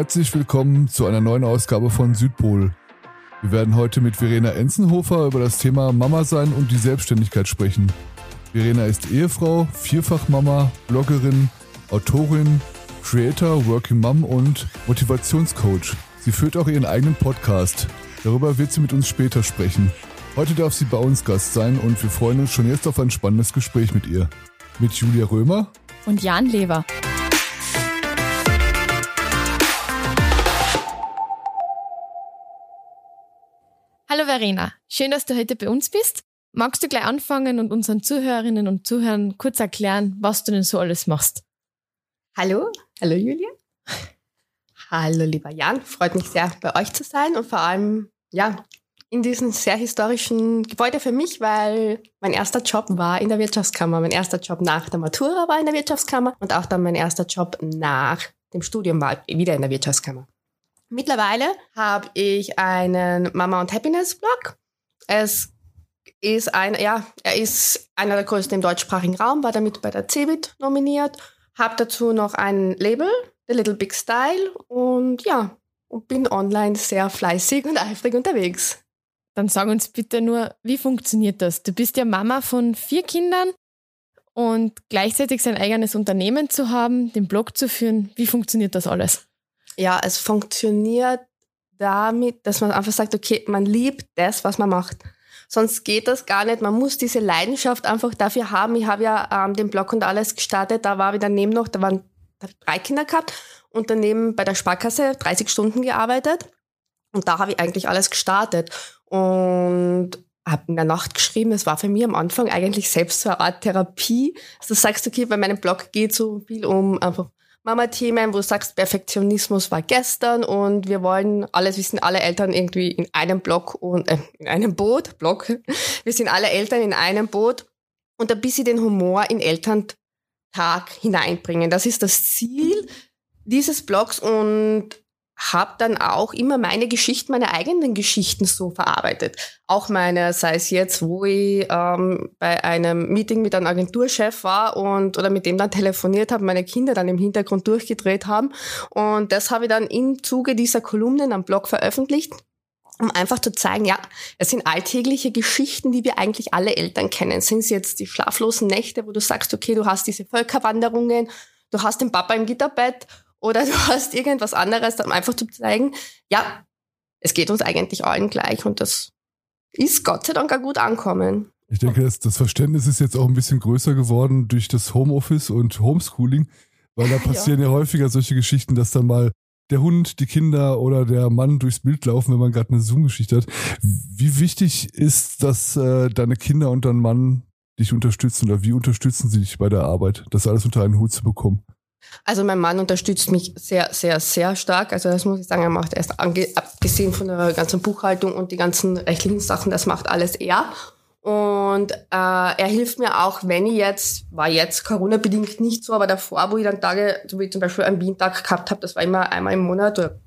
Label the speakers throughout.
Speaker 1: herzlich willkommen zu einer neuen Ausgabe von Südpol. Wir werden heute mit Verena Enzenhofer über das Thema Mama sein und die Selbstständigkeit sprechen. Verena ist Ehefrau, Vierfachmama, Bloggerin, Autorin, Creator, Working Mom und Motivationscoach. Sie führt auch ihren eigenen Podcast. Darüber wird sie mit uns später sprechen. Heute darf sie bei uns Gast sein und wir freuen uns schon jetzt auf ein spannendes Gespräch mit ihr. Mit Julia Römer
Speaker 2: und Jan Lever. Hallo Verena, schön, dass du heute bei uns bist. Magst du gleich anfangen und unseren Zuhörerinnen und Zuhörern kurz erklären, was du denn so alles machst?
Speaker 3: Hallo, hallo Julia. Hallo lieber Jan, freut mich sehr bei euch zu sein und vor allem ja in diesem sehr historischen Gebäude für mich, weil mein erster Job war in der Wirtschaftskammer. Mein erster Job nach der Matura war in der Wirtschaftskammer und auch dann mein erster Job nach dem Studium war wieder in der Wirtschaftskammer. Mittlerweile habe ich einen Mama und Happiness Blog. Es ist ein, ja, er ist einer der größten im deutschsprachigen Raum, war damit bei der CeBIT nominiert, habe dazu noch ein Label, The Little Big Style und ja, und bin online sehr fleißig und eifrig unterwegs.
Speaker 2: Dann sag uns bitte nur, wie funktioniert das? Du bist ja Mama von vier Kindern und gleichzeitig sein eigenes Unternehmen zu haben, den Blog zu führen. Wie funktioniert das alles?
Speaker 3: Ja, es funktioniert damit, dass man einfach sagt, okay, man liebt das, was man macht. Sonst geht das gar nicht. Man muss diese Leidenschaft einfach dafür haben. Ich habe ja ähm, den Blog und alles gestartet. Da war ich daneben noch, da waren drei Kinder gehabt und daneben bei der Sparkasse 30 Stunden gearbeitet. Und da habe ich eigentlich alles gestartet und habe in der Nacht geschrieben. Es war für mich am Anfang eigentlich selbst so eine Art Therapie. Also du sagst, okay, bei meinem Blog geht so viel um einfach Mama-Themen, wo du sagst, Perfektionismus war gestern und wir wollen alles, wir sind alle Eltern irgendwie in einem Block und äh, in einem Boot, Block. Wir sind alle Eltern in einem Boot und ein bisschen den Humor in Elterntag hineinbringen. Das ist das Ziel dieses Blogs und habe dann auch immer meine Geschichten, meine eigenen Geschichten so verarbeitet. Auch meine, sei es jetzt, wo ich ähm, bei einem Meeting mit einem Agenturchef war und oder mit dem dann telefoniert habe, meine Kinder dann im Hintergrund durchgedreht haben. Und das habe ich dann im Zuge dieser Kolumnen am Blog veröffentlicht um einfach zu zeigen, ja, es sind alltägliche Geschichten, die wir eigentlich alle Eltern kennen. Sind es jetzt die schlaflosen Nächte, wo du sagst, okay, du hast diese Völkerwanderungen, du hast den Papa im Gitterbett oder du hast irgendwas anderes, um einfach zu zeigen, ja, es geht uns eigentlich allen gleich und das ist Gott sei Dank auch gut ankommen.
Speaker 1: Ich denke, das, das Verständnis ist jetzt auch ein bisschen größer geworden durch das Homeoffice und Homeschooling, weil da passieren ja. ja häufiger solche Geschichten, dass dann mal der Hund, die Kinder oder der Mann durchs Bild laufen, wenn man gerade eine Zoom-Geschichte hat. Wie wichtig ist, dass äh, deine Kinder und dein Mann dich unterstützen oder wie unterstützen sie dich bei der Arbeit, das alles unter einen Hut zu bekommen?
Speaker 3: Also mein Mann unterstützt mich sehr, sehr, sehr stark. Also das muss ich sagen, er macht erst abgesehen von der ganzen Buchhaltung und die ganzen rechtlichen Sachen, das macht alles er. Und äh, er hilft mir auch, wenn ich jetzt, war jetzt Corona-bedingt nicht so, aber davor, wo ich dann Tage, so wie zum Beispiel einen Wien-Tag gehabt habe, das war immer einmal im Monat oder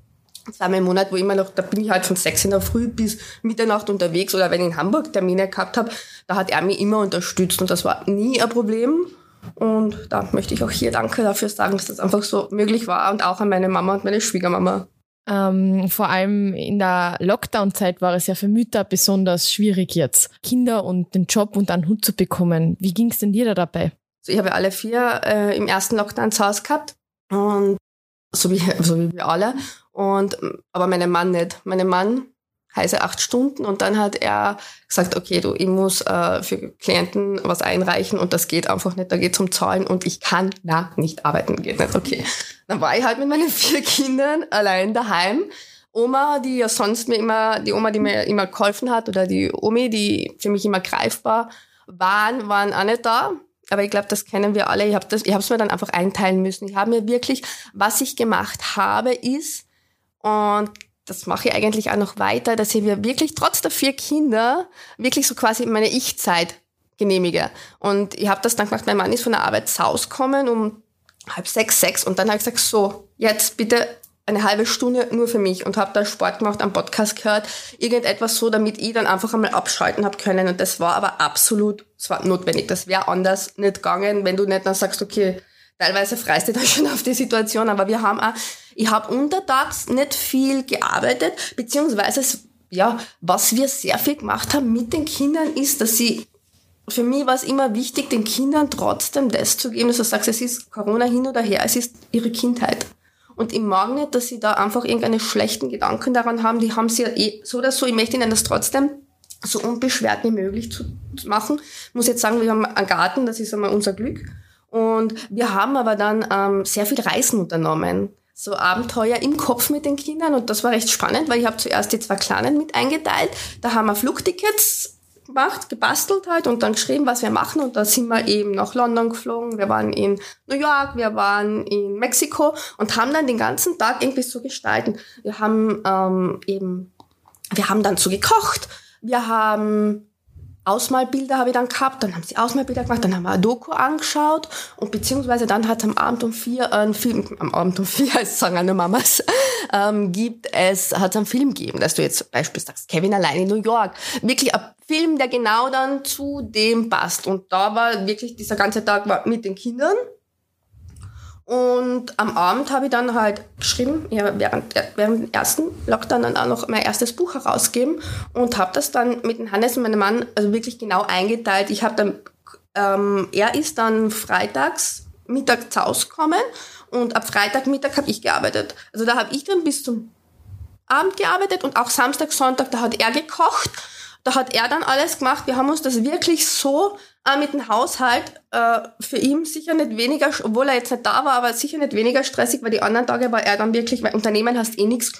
Speaker 3: zweimal im Monat, wo immer noch, da bin ich halt von sechs in der Früh bis Mitternacht unterwegs oder wenn ich in Hamburg Termine gehabt habe, da hat er mich immer unterstützt und das war nie ein Problem. Und da möchte ich auch hier Danke dafür sagen, dass das einfach so möglich war und auch an meine Mama und meine Schwiegermama.
Speaker 2: Ähm, vor allem in der Lockdown-Zeit war es ja für Mütter besonders schwierig jetzt, Kinder und den Job und einen Hut zu bekommen. Wie ging es denn dir da dabei?
Speaker 3: Also ich habe alle vier äh, im ersten Lockdown zu Hause gehabt und so wie, so wie wir alle. Und, aber meinen Mann nicht. Mein Mann heiße acht Stunden und dann hat er gesagt, okay, du, ich muss äh, für Klienten was einreichen und das geht einfach nicht, da geht es um Zahlen und ich kann da nicht arbeiten, geht nicht, okay. Dann war ich halt mit meinen vier Kindern allein daheim. Oma, die ja sonst mir immer, die Oma, die mir immer geholfen hat oder die Omi, die für mich immer greifbar waren, waren auch nicht da. Aber ich glaube, das kennen wir alle. Ich habe es mir dann einfach einteilen müssen. Ich habe mir wirklich, was ich gemacht habe, ist und das mache ich eigentlich auch noch weiter, dass ich mir wirklich trotz der vier Kinder wirklich so quasi meine Ich-Zeit genehmige. Und ich habe das dann gemacht, mein Mann ist von der Arbeit rausgekommen um halb sechs, sechs und dann habe ich gesagt, so, jetzt bitte eine halbe Stunde nur für mich und habe da Sport gemacht, am Podcast gehört, irgendetwas so, damit ich dann einfach einmal abschalten habe können. Und das war aber absolut, es war notwendig. Das wäre anders nicht gegangen, wenn du nicht dann sagst, okay, teilweise freust du dich schon auf die Situation, aber wir haben auch Ich habe untertags nicht viel gearbeitet, beziehungsweise ja, was wir sehr viel gemacht haben mit den Kindern ist, dass sie für mich war es immer wichtig, den Kindern trotzdem das zu geben, dass du sagst, es ist Corona hin oder her, es ist ihre Kindheit. Und ich mag nicht, dass sie da einfach irgendeine schlechten Gedanken daran haben. Die haben sie ja eh so oder so. Ich möchte ihnen das trotzdem so unbeschwert wie möglich zu machen. Ich muss jetzt sagen, wir haben einen Garten, das ist einmal unser Glück. Und wir haben aber dann ähm, sehr viel Reisen unternommen. So Abenteuer im Kopf mit den Kindern. Und das war recht spannend, weil ich habe zuerst die zwei Kleinen mit eingeteilt. Da haben wir Flugtickets gemacht, gebastelt halt und dann geschrieben, was wir machen. Und da sind wir eben nach London geflogen, wir waren in New York, wir waren in Mexiko und haben dann den ganzen Tag irgendwie so gestalten. Wir haben ähm, eben, wir haben dann so gekocht, wir haben Ausmalbilder habe ich dann gehabt, dann haben sie Ausmalbilder gemacht, dann haben wir ein Doku angeschaut und beziehungsweise dann hat es am Abend um vier einen Film, am Abend um vier, als sagen eine Mamas, ähm, gibt es, hat es einen Film gegeben, dass du jetzt beispielsweise sagst, Kevin allein in New York. Wirklich ein Film, der genau dann zu dem passt. Und da war wirklich dieser ganze Tag war mit den Kindern und am Abend habe ich dann halt geschrieben, ja, während, während dem ersten Lockdown dann auch noch mein erstes Buch herausgegeben und habe das dann mit dem Hannes und meinem Mann also wirklich genau eingeteilt. Ich habe dann, ähm, er ist dann freitags Mittag zu Hause gekommen und ab Freitagmittag habe ich gearbeitet. Also da habe ich dann bis zum Abend gearbeitet und auch Samstag, Sonntag, da hat er gekocht da hat er dann alles gemacht. Wir haben uns das wirklich so äh, mit dem Haushalt äh, für ihn sicher nicht weniger, obwohl er jetzt nicht da war, aber sicher nicht weniger stressig, weil die anderen Tage war er dann wirklich, weil Unternehmen hast eh nichts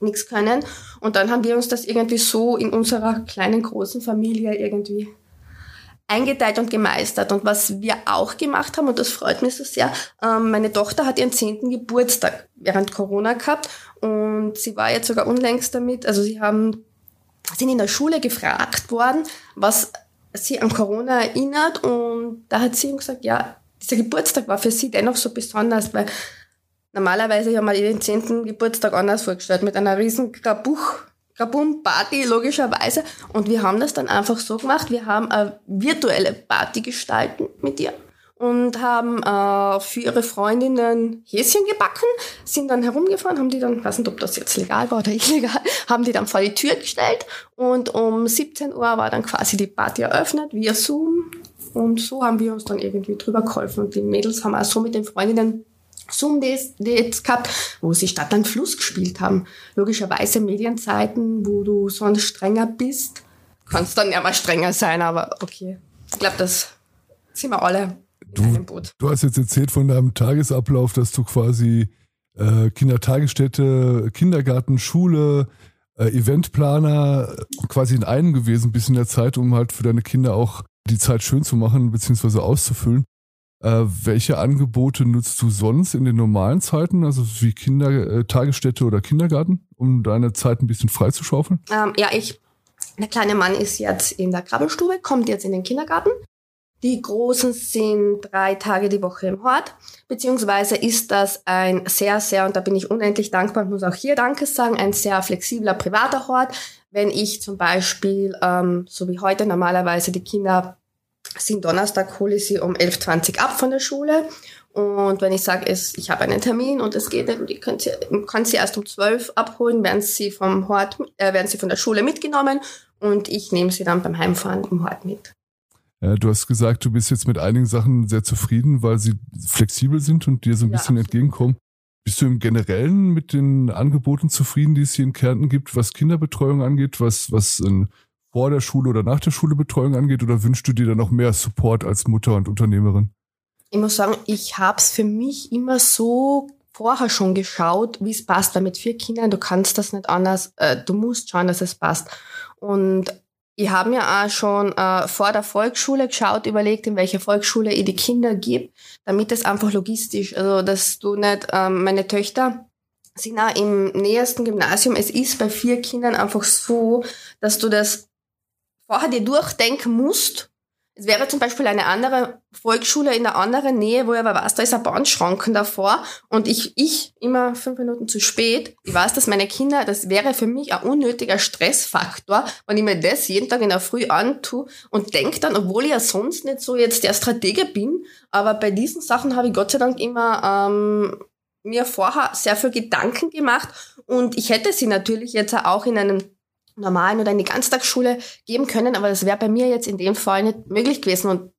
Speaker 3: nichts können. Und dann haben wir uns das irgendwie so in unserer kleinen, großen Familie irgendwie eingeteilt und gemeistert. Und was wir auch gemacht haben, und das freut mich so sehr, ähm, meine Tochter hat ihren zehnten Geburtstag während Corona gehabt und sie war jetzt sogar unlängst damit. Also sie haben sind in der Schule gefragt worden, was sie an Corona erinnert und da hat sie ihm gesagt, ja, dieser Geburtstag war für sie dennoch so besonders, weil normalerweise haben wir den 10. Geburtstag anders vorgestellt, mit einer riesen Grabuch, Grabum-Party, logischerweise. Und wir haben das dann einfach so gemacht, wir haben eine virtuelle Party gestalten mit ihr und haben äh, für ihre Freundinnen Häschen gebacken, sind dann herumgefahren, haben die dann, weiß nicht, ob das jetzt legal war oder illegal, haben die dann vor die Tür gestellt und um 17 Uhr war dann quasi die Party eröffnet via Zoom und so haben wir uns dann irgendwie drüber geholfen und die Mädels haben auch so mit den Freundinnen Zoom-Dates gehabt, wo sie Stadt an Fluss gespielt haben. Logischerweise Medienzeiten, wo du sonst strenger bist, kannst dann ja mal strenger sein, aber okay. Ich glaube, das sind wir alle
Speaker 1: du, Du hast jetzt erzählt von deinem Tagesablauf, dass du quasi äh, Kindertagesstätte, Kindergarten, Schule, äh, Eventplaner quasi in einem gewesen bist in der Zeit, um halt für deine Kinder auch die Zeit schön zu machen bzw. auszufüllen. Äh, welche Angebote nutzt du sonst in den normalen Zeiten, also wie Kindertagesstätte äh, oder Kindergarten, um deine Zeit ein bisschen freizuschaufeln?
Speaker 3: Ähm, ja, ich, der kleine Mann ist jetzt in der Krabbelstube, kommt jetzt in den Kindergarten. Die Großen sind drei Tage die Woche im Hort, beziehungsweise ist das ein sehr, sehr, und da bin ich unendlich dankbar, muss auch hier Danke sagen, ein sehr flexibler privater Hort. Wenn ich zum Beispiel, ähm, so wie heute normalerweise, die Kinder sind Donnerstag, hole ich sie um 11.20 ab von der Schule. Und wenn ich sage, ich habe einen Termin und es geht nicht und ich kann sie, kann sie erst um 12 abholen, werden sie vom Hort, äh, werden sie von der Schule mitgenommen und ich nehme sie dann beim Heimfahren im Hort mit.
Speaker 1: Ja, du hast gesagt, du bist jetzt mit einigen Sachen sehr zufrieden, weil sie flexibel sind und dir so ein ja, bisschen absolut. entgegenkommen. Bist du im Generellen mit den Angeboten zufrieden, die es hier in Kärnten gibt, was Kinderbetreuung angeht, was, was in, vor der Schule oder nach der Schule Betreuung angeht, oder wünschst du dir da noch mehr Support als Mutter und Unternehmerin?
Speaker 3: Ich muss sagen, ich habe es für mich immer so vorher schon geschaut, wie es passt, weil mit vier Kindern, du kannst das nicht anders, äh, du musst schauen, dass es passt. Und ich habe mir auch schon äh, vor der Volksschule geschaut, überlegt, in welcher Volksschule ich die Kinder gebe, damit es einfach logistisch, also dass du nicht, ähm, meine Töchter sind auch im nähersten Gymnasium. Es ist bei vier Kindern einfach so, dass du das vorher dir durchdenken musst es wäre zum Beispiel eine andere Volksschule in der anderen Nähe, wo ich aber weiß, da ist ein Bahnschranken davor und ich, ich immer fünf Minuten zu spät. Ich weiß, dass meine Kinder, das wäre für mich ein unnötiger Stressfaktor, wenn ich mir das jeden Tag in der Früh antue und denke dann, obwohl ich ja sonst nicht so jetzt der Stratege bin, aber bei diesen Sachen habe ich Gott sei Dank immer ähm, mir vorher sehr viel Gedanken gemacht und ich hätte sie natürlich jetzt auch in einem normalen oder in die Ganztagsschule geben können, aber das wäre bei mir jetzt in dem Fall nicht möglich gewesen. Und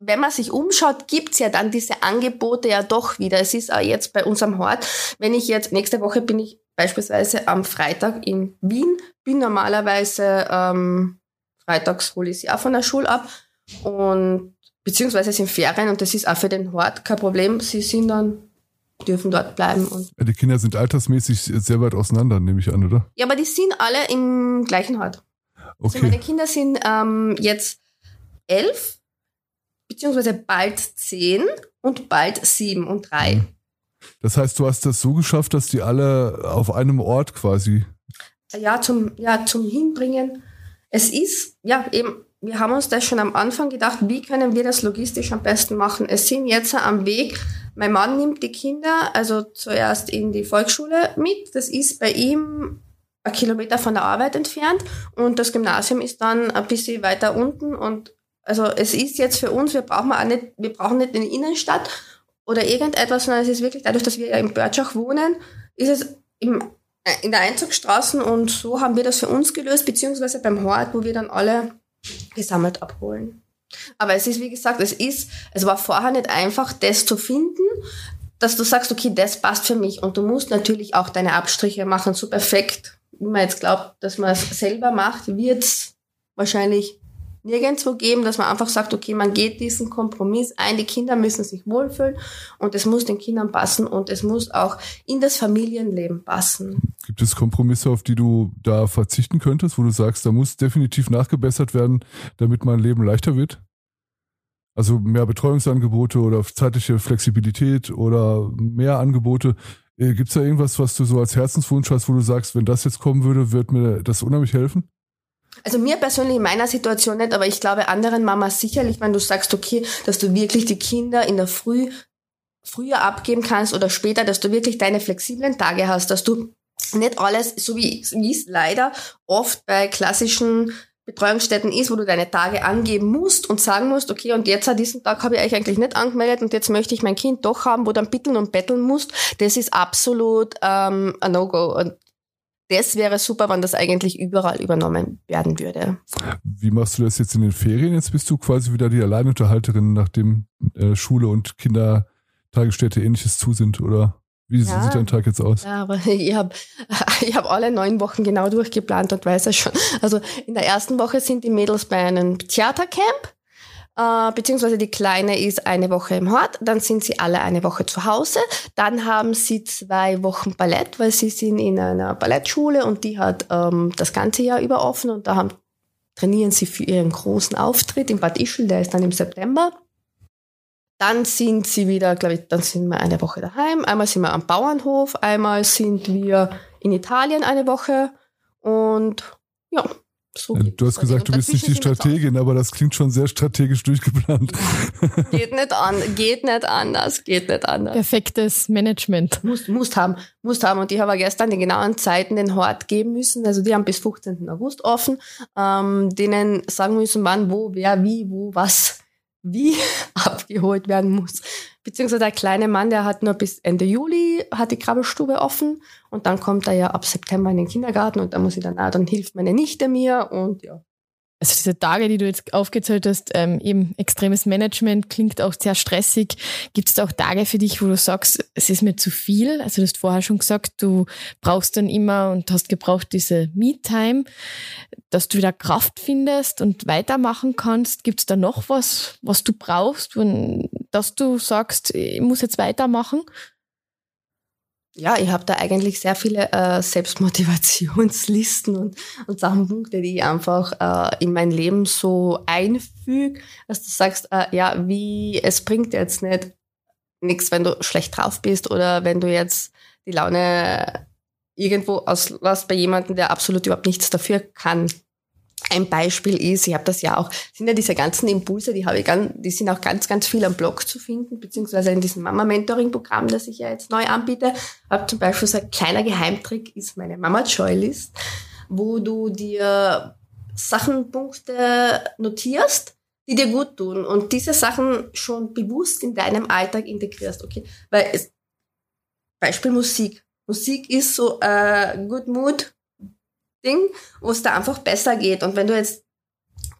Speaker 3: wenn man sich umschaut, gibt's ja dann diese Angebote ja doch wieder. Es ist auch jetzt bei unserem Hort, wenn ich jetzt, nächste Woche bin ich beispielsweise am Freitag in Wien, bin normalerweise, ähm, freitags hole ich sie auch von der Schule ab und beziehungsweise sind Ferien und das ist auch für den Hort kein Problem. Sie sind dann dürfen dort bleiben. Und
Speaker 1: die Kinder sind altersmäßig sehr weit auseinander, nehme ich an, oder?
Speaker 3: Ja, aber die sind alle im gleichen Hort. Also okay. Also meine Kinder sind ähm, jetzt elf, beziehungsweise bald zehn und bald sieben und drei. Mhm.
Speaker 1: Das heißt, du hast das so geschafft, dass die alle auf einem Ort quasi.
Speaker 3: Ja, zum, ja, zum Hinbringen. Es ist, ja, eben, wir haben uns das schon am Anfang gedacht, wie können wir das logistisch am besten machen. Es sind jetzt am Weg, mein Mann nimmt die Kinder also zuerst in die Volksschule mit. Das ist bei ihm ein Kilometer von der Arbeit entfernt und das Gymnasium ist dann ein bisschen weiter unten und also es ist jetzt für uns, wir brauchen auch nicht, wir brauchen nicht in die Innenstadt oder irgendetwas, sondern es ist wirklich dadurch, dass wir ja im Börtschach wohnen, ist es im, äh, in der Einzugsstraße und so haben wir das für uns gelöst, beziehungsweise beim Hort, wo wir dann alle gesammelt abholen. Aber es ist, wie gesagt, es ist, es war vorher nicht einfach, das zu finden, dass du sagst, okay, das passt für mich. Und du musst natürlich auch deine Abstriche machen, so perfekt, wie man jetzt glaubt, dass man es selber macht, wird es wahrscheinlich nirgendwo geben, dass man einfach sagt, okay, man geht diesen Kompromiss ein, die Kinder müssen sich wohlfühlen und es muss den Kindern passen und es muss auch in das Familienleben passen.
Speaker 1: Gibt es Kompromisse, auf die du da verzichten könntest, wo du sagst, da muss definitiv nachgebessert werden, damit mein Leben leichter wird? Also mehr Betreuungsangebote oder zeitliche Flexibilität oder mehr Angebote. Äh, Gibt es da irgendwas, was du so als Herzenswunsch hast, wo du sagst, wenn das jetzt kommen würde, wird mir das unheimlich helfen?
Speaker 3: Also mir persönlich in meiner Situation nicht, aber ich glaube anderen Mamas sicherlich, wenn du sagst, okay, dass du wirklich die Kinder in der Früh früher abgeben kannst oder später, dass du wirklich deine flexiblen Tage hast, dass du nicht alles, so wie es leider oft bei klassischen Betreuungsstätten ist, wo du deine Tage angeben musst und sagen musst, okay, und jetzt an diesem Tag habe ich eigentlich nicht angemeldet und jetzt möchte ich mein Kind doch haben, wo du dann bitteln und betteln musst, das ist absolut ähm, ein No-Go. Und das wäre super, wenn das eigentlich überall übernommen werden würde.
Speaker 1: Wie machst du das jetzt in den Ferien? Jetzt bist du quasi wieder die Alleinunterhalterin, nachdem äh, Schule und Kindertagesstätte ähnliches zu sind, oder? Wie ja, sieht dein Tag jetzt aus?
Speaker 3: Ja, aber ich habe ich hab alle neun Wochen genau durchgeplant und weiß es schon. Also in der ersten Woche sind die Mädels bei einem Theatercamp äh, beziehungsweise die Kleine ist eine Woche im Hort, dann sind sie alle eine Woche zu Hause, dann haben sie zwei Wochen Ballett, weil sie sind in einer Ballettschule und die hat ähm, das ganze Jahr über offen und da haben, trainieren sie für ihren großen Auftritt in Bad Ischl, der ist dann im September. Dann sind sie wieder, glaube ich, dann sind wir eine Woche daheim. Einmal sind wir am Bauernhof, einmal sind wir in Italien eine Woche und ja,
Speaker 1: so ja, du hast gesagt, du bist nicht die Strategin, aber das klingt schon sehr strategisch durchgeplant.
Speaker 3: geht nicht an, geht nicht anders, geht nicht anders.
Speaker 2: Perfektes Management.
Speaker 3: Muss, muss haben, muss haben. Und ich habe gestern die genauen Zeiten den Hort geben müssen. Also die haben bis 15. August offen, ähm, denen sagen müssen, wann, wo, wer, wie, wo, was, wie abgeholt werden muss. Beziehungsweise der kleine Mann, der hat nur bis Ende Juli, hat die Krabbelstube offen und dann kommt er ja ab September in den Kindergarten und da muss ich dann, ah, dann hilft meine Nichte mir und ja.
Speaker 2: Also diese Tage, die du jetzt aufgezählt hast, ähm, eben extremes Management klingt auch sehr stressig. Gibt es da auch Tage für dich, wo du sagst, es ist mir zu viel? Also du hast vorher schon gesagt, du brauchst dann immer und hast gebraucht diese Me-Time, dass du wieder Kraft findest und weitermachen kannst. Gibt es da noch was, was du brauchst, wenn, dass du sagst, ich muss jetzt weitermachen?
Speaker 3: Ja, ich habe da eigentlich sehr viele äh, Selbstmotivationslisten und, und Sachenpunkte, die ich einfach äh, in mein Leben so einfüge, dass du sagst, äh, ja, wie, es bringt jetzt nicht nichts, wenn du schlecht drauf bist oder wenn du jetzt die Laune irgendwo auslässt bei jemandem, der absolut überhaupt nichts dafür kann. Ein Beispiel ist, ich habe das ja auch, sind ja diese ganzen Impulse, die habe ich ganz, die sind auch ganz, ganz viel am Blog zu finden, beziehungsweise in diesem Mama-Mentoring-Programm, das ich ja jetzt neu anbiete. Habe zum Beispiel so ein kleiner Geheimtrick ist meine Mama-Joy-List, wo du dir Sachenpunkte notierst, die dir gut tun und diese Sachen schon bewusst in deinem Alltag integrierst, okay? Weil es, Beispiel Musik. Musik ist so äh, Good Mood Ding, wo es da einfach besser geht. Und wenn du jetzt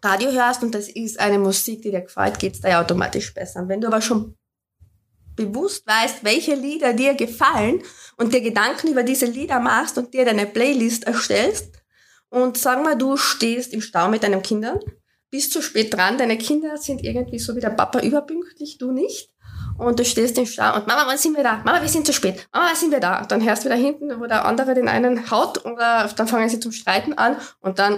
Speaker 3: Radio hörst und das ist eine Musik, die dir gefällt, geht's da ja automatisch besser. Und wenn du aber schon bewusst weißt, welche Lieder dir gefallen und dir Gedanken über diese Lieder machst und dir deine Playlist erstellst und sag mal, du stehst im Stau mit deinen Kindern, bist zu spät dran, deine Kinder sind irgendwie so wie der Papa überpünktlich, du nicht. Und du stehst im Stau und Mama, wann sind wir da? Mama, wir sind zu spät. Mama, wann sind wir da? Und dann hörst du wieder hinten, wo der andere den einen haut oder dann fangen sie zum Streiten an und dann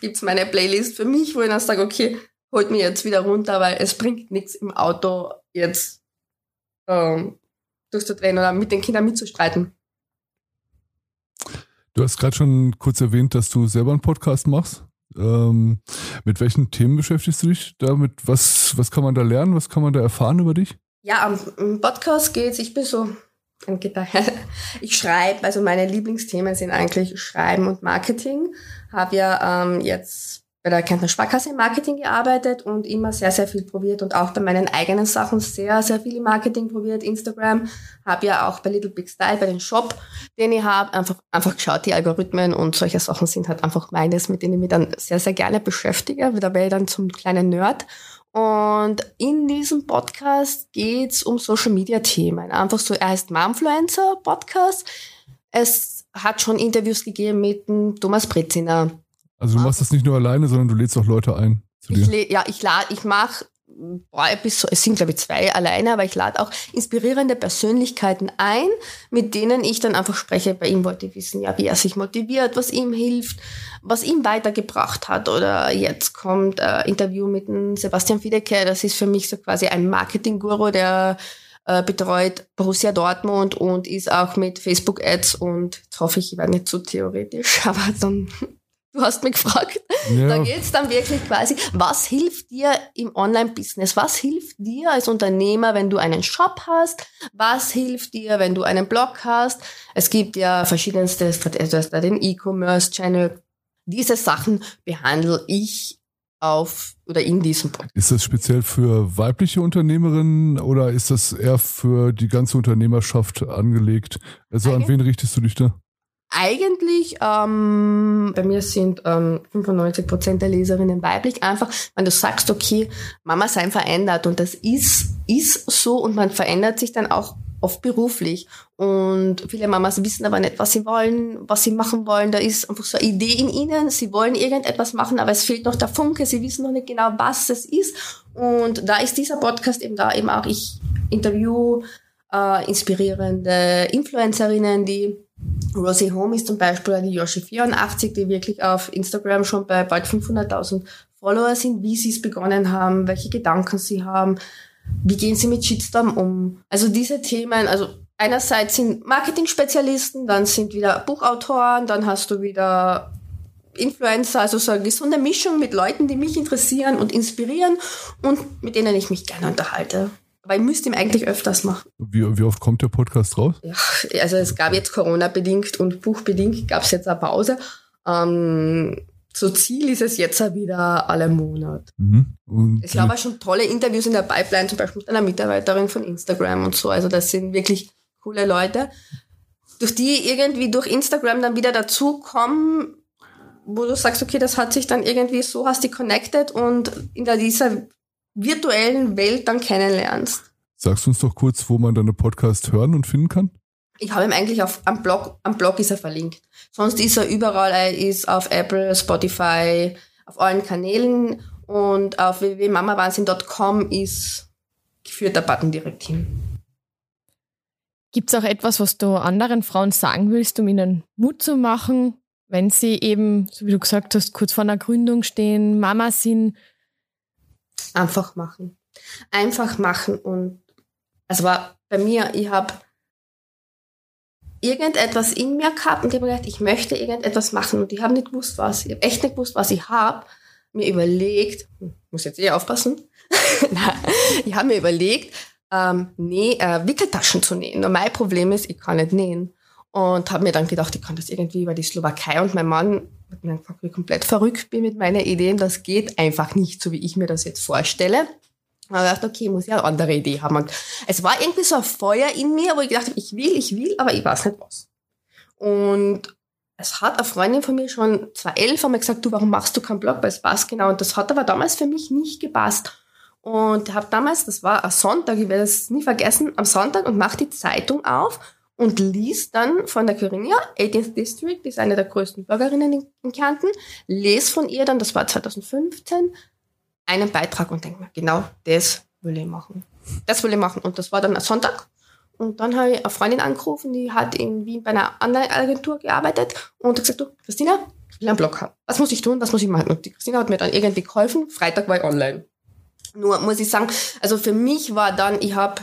Speaker 3: gibt's meine Playlist für mich, wo ich dann sage, okay, holt mir jetzt wieder runter, weil es bringt nichts im Auto jetzt ähm, durchzudrehen oder mit den Kindern mitzustreiten.
Speaker 1: Du hast gerade schon kurz erwähnt, dass du selber einen Podcast machst. Ähm, mit welchen Themen beschäftigst du dich damit? Was, was kann man da lernen? Was kann man da erfahren über dich?
Speaker 3: Ja, am Podcast geht's. Ich bin so ich schreibe, also meine Lieblingsthemen sind eigentlich Schreiben und Marketing. Habe ja ähm, jetzt bei der Kärntner Sparkasse im Marketing gearbeitet und immer sehr, sehr viel probiert und auch bei meinen eigenen Sachen sehr, sehr viel im Marketing probiert. Instagram, habe ja auch bei Little Big Style, bei dem Shop, den ich habe, einfach, einfach geschaut, die Algorithmen und solche Sachen sind halt einfach meines, mit denen ich mich dann sehr, sehr gerne beschäftige. Da wäre ich dann zum kleinen Nerd. Und in diesem Podcast geht's um Social Media Themen. Einfach so, er heißt Momfluencer Podcast. Es hat schon Interviews gegeben mit Thomas Breziner
Speaker 1: also du machst das nicht nur alleine, sondern du lädst auch Leute ein
Speaker 3: zu dir. Ich ja, ich lade, ich mache es sind glaube ich zwei alleine, aber ich lade auch inspirierende Persönlichkeiten ein, mit denen ich dann einfach spreche. Bei ihm wollte ich wissen, ja, wie er sich motiviert, was ihm hilft, was ihm weitergebracht hat. Oder jetzt kommt ein Interview mit dem Sebastian Fiedeke, das ist für mich so quasi ein Marketing-Guru, der äh, betreut Borussia Dortmund und ist auch mit Facebook-Ads und jetzt hoffe ich, ich werde nicht zu theoretisch, aber dann Du hast mich gefragt. Ja. Da geht's dann wirklich quasi, was hilft dir im Online-Business? Was hilft dir als Unternehmer, wenn du einen Shop hast? Was hilft dir, wenn du einen Blog hast? Es gibt ja verschiedenste Strategien, hast da den E-Commerce-Channel. Diese Sachen behandle ich auf oder in diesem Podcast.
Speaker 1: Ist das speziell für weibliche Unternehmerinnen oder ist das eher für die ganze Unternehmerschaft angelegt? Also okay. an wen richtest du dich da?
Speaker 3: Eigentlich, ähm, bei mir sind ähm, 95 Prozent der Leserinnen weiblich, einfach, wenn du sagst, okay, Mama sein verändert und das ist, ist so und man verändert sich dann auch oft beruflich. Und viele Mamas wissen aber nicht, was sie wollen, was sie machen wollen. Da ist einfach so eine Idee in ihnen. Sie wollen irgendetwas machen, aber es fehlt noch der Funke. Sie wissen noch nicht genau, was es ist. Und da ist dieser Podcast eben da eben auch. Ich interview äh, inspirierende Influencerinnen, die Rosie Home ist zum Beispiel die Yoshi84, die wirklich auf Instagram schon bei bald 500.000 Follower sind, wie sie es begonnen haben, welche Gedanken sie haben, wie gehen sie mit Shitstorm um. Also diese Themen, also einerseits sind Marketing-Spezialisten, dann sind wieder Buchautoren, dann hast du wieder Influencer, also so eine gesunde Mischung mit Leuten, die mich interessieren und inspirieren und mit denen ich mich gerne unterhalte. Aber ich müsste ihn eigentlich öfters machen.
Speaker 1: Wie, wie oft kommt der Podcast raus?
Speaker 3: Ja, also es gab jetzt Corona-bedingt und buchbedingt gab es jetzt eine Pause. Ähm, so Ziel ist es jetzt wieder alle Monat. Mhm. es gab auch schon tolle Interviews in der Pipeline, zum Beispiel mit einer Mitarbeiterin von Instagram und so. Also das sind wirklich coole Leute, durch die irgendwie durch Instagram dann wieder dazukommen, wo du sagst, okay, das hat sich dann irgendwie so, hast die connected und in dieser virtuellen Welt dann kennenlernst.
Speaker 1: Sagst du uns doch kurz, wo man deine Podcast hören und finden kann?
Speaker 3: Ich habe ihn eigentlich auf am Blog, am Blog ist er verlinkt. Sonst ist er überall, er ist auf Apple, Spotify, auf allen Kanälen und auf www.mamawahnsinn.com ist geführt der Button direkt hin.
Speaker 2: Gibt es auch etwas, was du anderen Frauen sagen willst, um ihnen Mut zu machen, wenn sie eben, so wie du gesagt hast, kurz vor einer Gründung stehen, Mama sind,
Speaker 3: Einfach machen. Einfach machen und es war bei mir, ich habe irgendetwas in mir gehabt und ich habe gedacht, ich möchte irgendetwas machen und ich habe nicht gewusst, was. Ich habe echt nicht gewusst, was ich habe. Mir überlegt, hm, muss jetzt eh aufpassen, ich habe mir überlegt, ähm, nee, äh, Wickeltaschen zu nähen. Und mein Problem ist, ich kann nicht nähen. Und habe mir dann gedacht, ich kann das irgendwie über die Slowakei und mein Mann einfach, komplett verrückt bin mit meinen Ideen. Das geht einfach nicht, so wie ich mir das jetzt vorstelle. Und ich dachte, okay, ich muss ja eine andere Idee haben. Und es war irgendwie so ein Feuer in mir, wo ich gedacht habe, ich will, ich will, aber ich weiß nicht was. Und es hat eine Freundin von mir schon 2011 einmal gesagt, du, warum machst du keinen Blog? Weil es passt genau. Und das hat aber damals für mich nicht gepasst. Und habe damals, das war ein Sonntag, ich werde es nie vergessen, am Sonntag und mache die Zeitung auf und liest dann von der Kyrinia, 18th District, die ist eine der größten Bürgerinnen in, in Kärnten, lese von ihr dann, das war 2015, einen Beitrag und denke mir, genau das will ich machen. Das will ich machen. Und das war dann ein Sonntag. Und dann habe ich eine Freundin angerufen, die hat in Wien bei einer anderen Agentur gearbeitet und hat gesagt, du, Christina, ich will einen Blog haben. Was muss ich tun? Was muss ich machen? Und die Christina hat mir dann irgendwie geholfen. Freitag war ich online. Nur muss ich sagen, also für mich war dann, ich habe,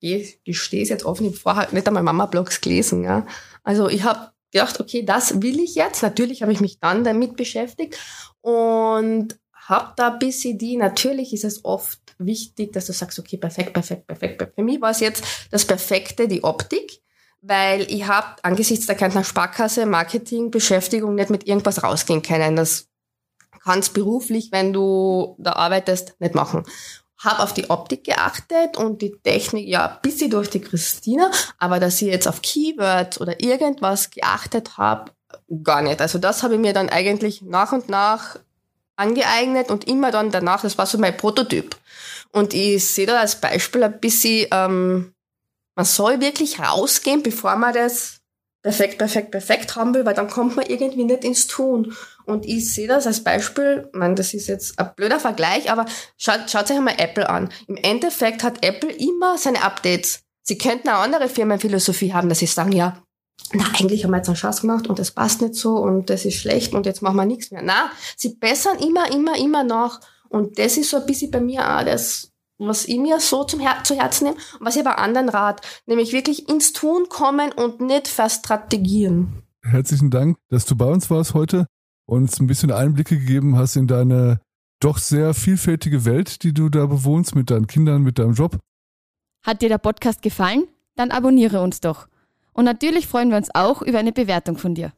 Speaker 3: ich gestehe es jetzt offen, ich vorher nicht einmal Mama-Blogs gelesen. Ja. Also ich habe gedacht, okay, das will ich jetzt. Natürlich habe ich mich dann damit beschäftigt und habe da bis sie die, natürlich ist es oft wichtig, dass du sagst, okay, perfekt, perfekt, perfekt. Für mich war es jetzt das Perfekte, die Optik, weil ich habe angesichts der Kärntner Sparkasse Marketing, Beschäftigung nicht mit irgendwas rausgehen können. Das kannst beruflich, wenn du da arbeitest, nicht machen. Hab auf die Optik geachtet und die Technik, ja, ein bisschen durch die Christina, aber dass ich jetzt auf Keywords oder irgendwas geachtet habe, gar nicht. Also das habe ich mir dann eigentlich nach und nach angeeignet und immer dann danach, das war so mein Prototyp. Und ich sehe da als Beispiel ein bisschen, ähm, man soll wirklich rausgehen, bevor man das perfekt, perfekt, perfekt haben will, weil dann kommt man irgendwie nicht ins Tun. Und ich sehe das als Beispiel, ich meine, das ist jetzt ein blöder Vergleich, aber schaut, schaut euch einmal Apple an. Im Endeffekt hat Apple immer seine Updates. Sie könnten eine andere Firmenphilosophie haben, dass sie sagen, ja, na, eigentlich haben wir jetzt einen Schatz gemacht und das passt nicht so und das ist schlecht und jetzt machen wir nichts mehr. Na, sie bessern immer, immer, immer nach. Und das ist so ein bisschen bei mir auch das, was ich mir so zum Her zu Herzen nehme und was ich aber anderen rat, nämlich wirklich ins Tun kommen und nicht verstrategieren.
Speaker 1: Herzlichen Dank, dass du bei uns warst heute und uns ein bisschen Einblicke gegeben hast in deine doch sehr vielfältige Welt, die du da bewohnst mit deinen Kindern, mit deinem Job.
Speaker 2: Hat dir der Podcast gefallen? Dann abonniere uns doch. Und natürlich freuen wir uns auch über eine Bewertung von dir.